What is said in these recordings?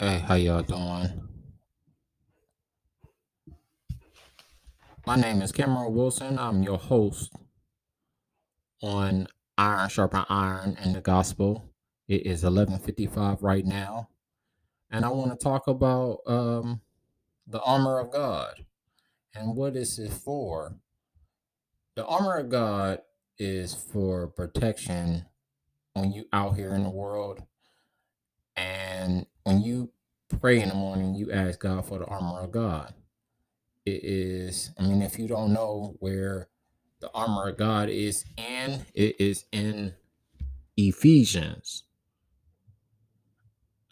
Hey, how y'all doing? My name is Camerin Wilson. I'm your host on Iron Sharpen Iron and the Gospel. It is 11:55 right now, and I want to talk about um, the armor of God and what is it for. The armor of God is for protection when you out here in the world, and when you pray in the morning, you ask God for the armor of God. It is, I mean, if you don't know where the armor of God is in, it is in Ephesians.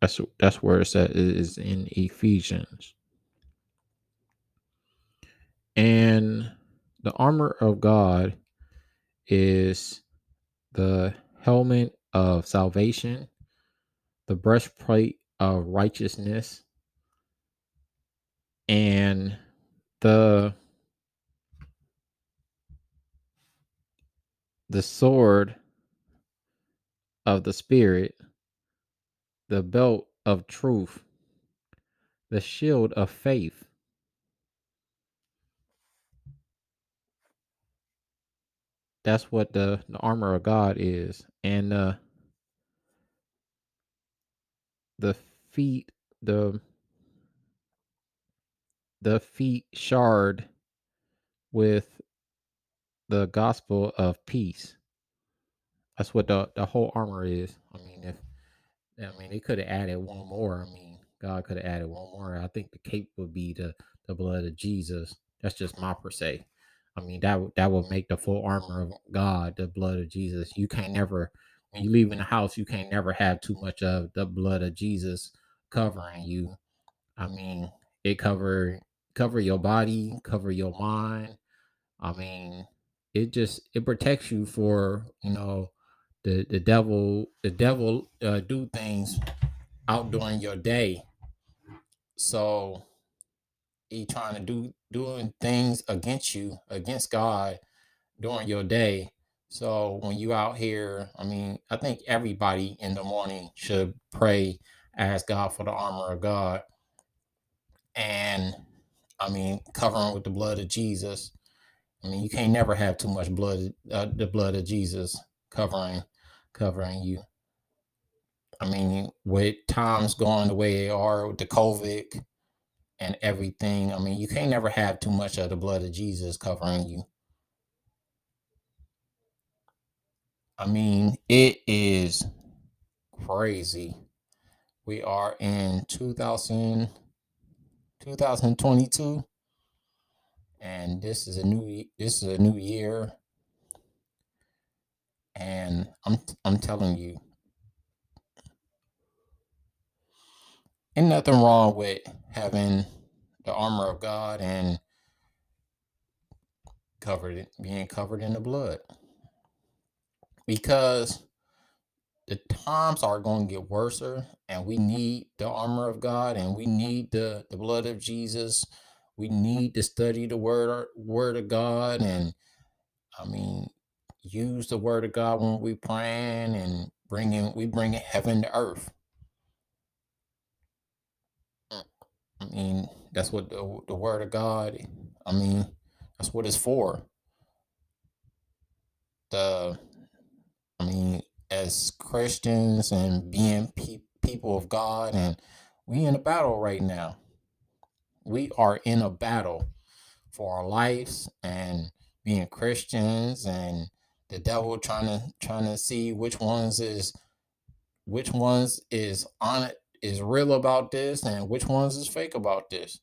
That's that's where it's at. It is in Ephesians. And the armor of God is the helmet of salvation, the breastplate of righteousness, and the the sword of the spirit, the belt of truth, the shield of faith. That's what the, the armor of God is. And uh the feet the the feet shod with the gospel of peace. That's what the, the whole armor is. I mean, if I mean they could have added one more. I mean, God could have added one more. I think the cape would be the the blood of Jesus. That's just my per se. I mean, that would that would make the full armor of God, the blood of Jesus. You can't never when you leave in the house, you can't never have too much of the blood of Jesus covering you. I mean, it cover cover your body, cover your mind. I mean, it just it protects you for you know the the devil the devil uh, do things out during your day. So he trying to do doing things against you against God during your day. So when you out here, I mean, I think everybody in the morning should pray, ask God for the armor of God, and I mean, covering with the blood of Jesus. I mean, you can't never have too much blood, uh, the blood of Jesus covering, covering you. I mean, with times going the way they are with the COVID and everything, I mean, you can't never have too much of the blood of Jesus covering you. I mean, it is crazy. We are in 2000, 2022 and this is a new this is a new year. And I'm I'm telling you ain't nothing wrong with having the armor of God and covered being covered in the blood. Because the times are going to get worse and we mm-hmm. need the armor of God and we need the, the blood of Jesus. We need to study the word word of God and I mean use the word of God when we praying and bringing we bringing heaven to earth. Mm, I mean, that's what the, the word of God, I mean, that's what it's for. The, I mean, as Christians and being pe- people of God, and we in a battle right now. We are in a battle for our lives and being Christians and the devil trying to trying to see which ones is which ones is on it is real about this and which ones is fake about this.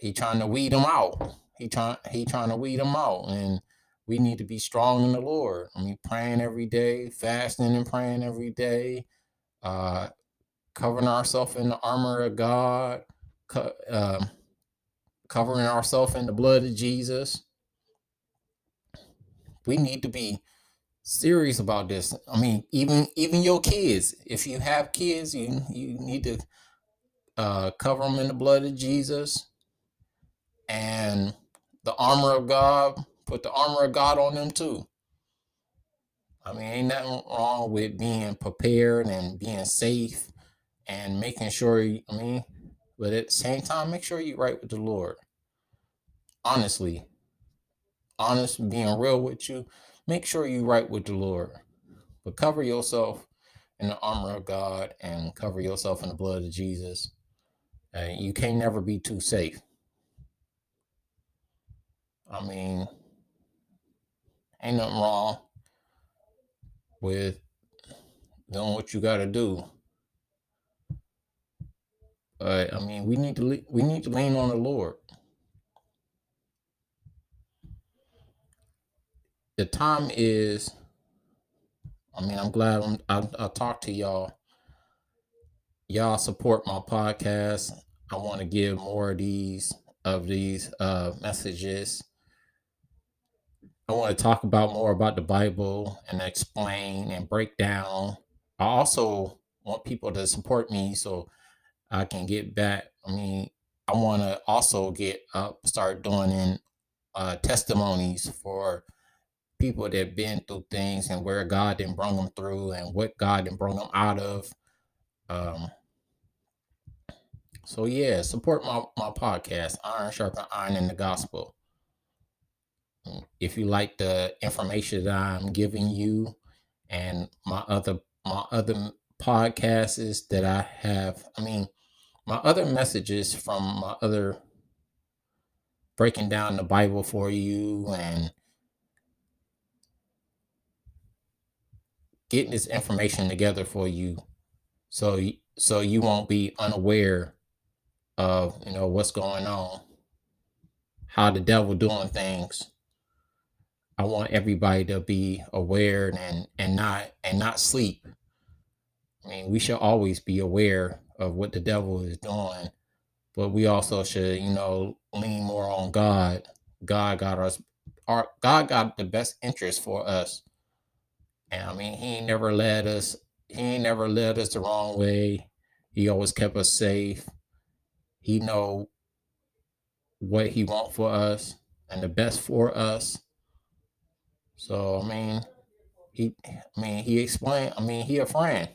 He trying to weed them out. He trying he trying to weed them out, and we need to be strong in the Lord. I mean, praying every day, fasting and praying every day, uh, covering ourselves in the armor of God, co- uh, covering ourselves in the blood of Jesus. We need to be serious about this. I mean, even even your kids. If you have kids, you you need to uh, cover them in the blood of Jesus and the armor of God. Put the armor of God on them too. I mean, ain't nothing wrong with being prepared and being safe and making sure, I mean, but at the same time, make sure you're right with the Lord. Honestly, honest, being real with you, make sure you're right with the Lord. But cover yourself in the armor of God and cover yourself in the blood of Jesus. And you can't never be too safe. I mean, ain't nothing wrong with doing what you got to do. But I mean, we need to we need to lean on the Lord. The time is. I mean, I'm glad I'm, I, I talked to y'all. Y'all support my podcast. I want to give more of these of these uh, messages. I want to talk about more about the Bible and explain and break down. I also want people to support me so I can get back. I mean, I want to also get up, start doing in uh, testimonies for people that've been through things and where God didn't bring them through and what God didn't bring them out of. Um, so yeah, support my, my podcast, Iron Sharpen Iron in the Gospel. If you like the information that I'm giving you and my other my other podcasts that I have, I mean, my other messages from my other breaking down the Bible for you and getting this information together for you so so you won't be unaware of you know what's going on how the devil doing things i want everybody to be aware and and not and not sleep i mean we should always be aware of what the devil is doing but we also should you know lean more on god god got us our god got the best interest for us and I mean, he never led us, he never led us the wrong way. He always kept us safe. He know what he want for us and the best for us. So I mean, he I mean he explained, I mean, he a friend.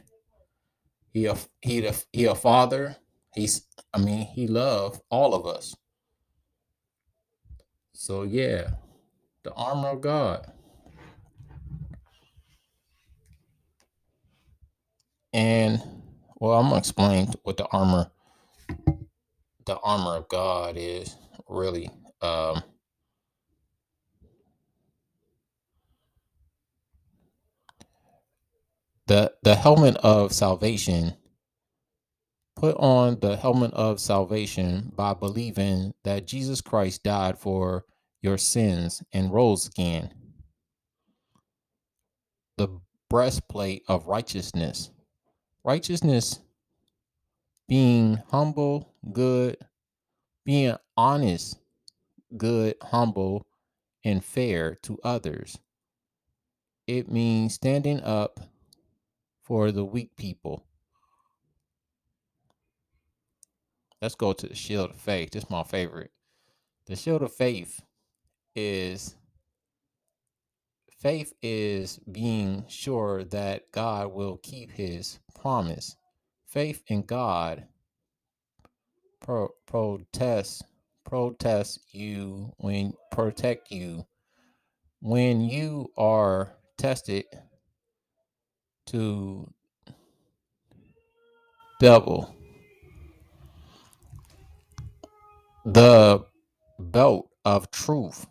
He a he a he a father. He's I mean, he love all of us. So yeah, the armor of God. And well, I'm gonna explain what the armor, the armor of God is really. Um, the the helmet of salvation. Put on the helmet of salvation by believing that Jesus Christ died for your sins and rose again. The breastplate of righteousness Righteousness being humble, good, being honest, good, humble, and fair to others. It means standing up for the weak people. Let's go to the shield of faith. This is my favorite. The shield of faith is faith is being sure that God will keep his promise. Faith in God pro- protest protest you when protect you when you are tested to double the belt of truth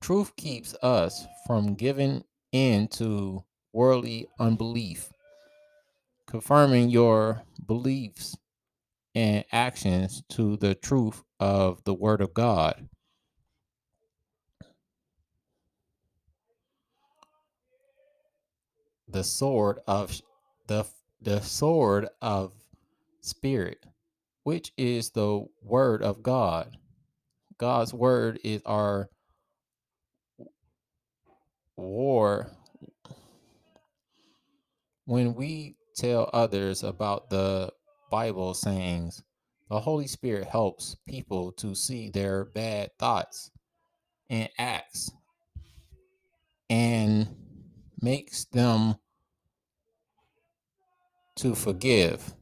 truth keeps us from giving in to worldly unbelief confirming your beliefs and actions to the truth of the Word of God. The sword of the the sword of spirit, which is the word of God. God's word is our war. When we tell others about the Bible sayings, the Holy Spirit helps people to see their bad thoughts and acts and makes them to forgive.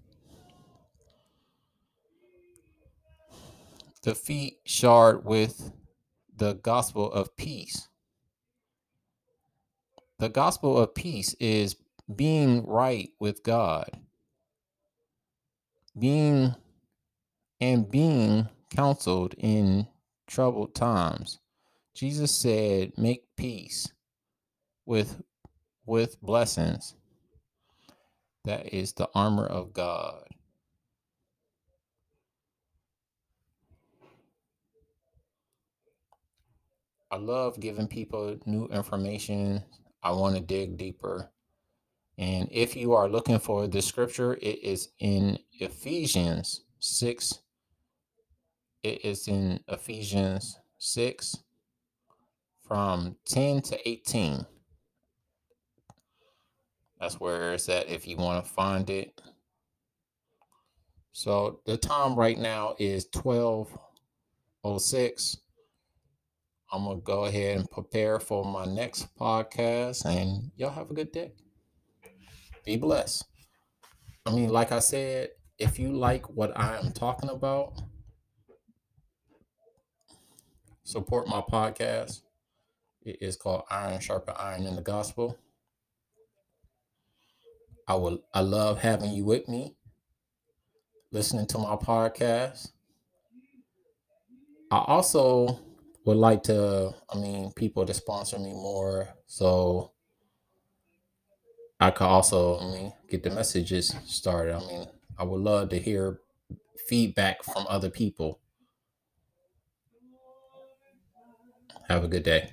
The feet shod with the gospel of peace. The gospel of peace is being right with God, being and being counseled in troubled times. Jesus said, Make peace with with blessings." That is the armor of God. I love giving people new information. I want to dig deeper. And if you are looking for the scripture, it is in Ephesians 6. It is in Ephesians 6 from 10 to 18. That's where it's at if you want to find it. So the time right now is 1206. I'm going to go ahead and prepare for my next podcast, and y'all have a good day. Be blessed. I mean, like I said, if you like what I am talking about, support my podcast. It is called Iron Sharpen Iron in the Gospel. I will I love having you with me, listening to my podcast. I also would like to, I mean, people to sponsor me more so I could also, I mean, get the messages started. I mean, I would love to hear feedback from other people. Have a good day.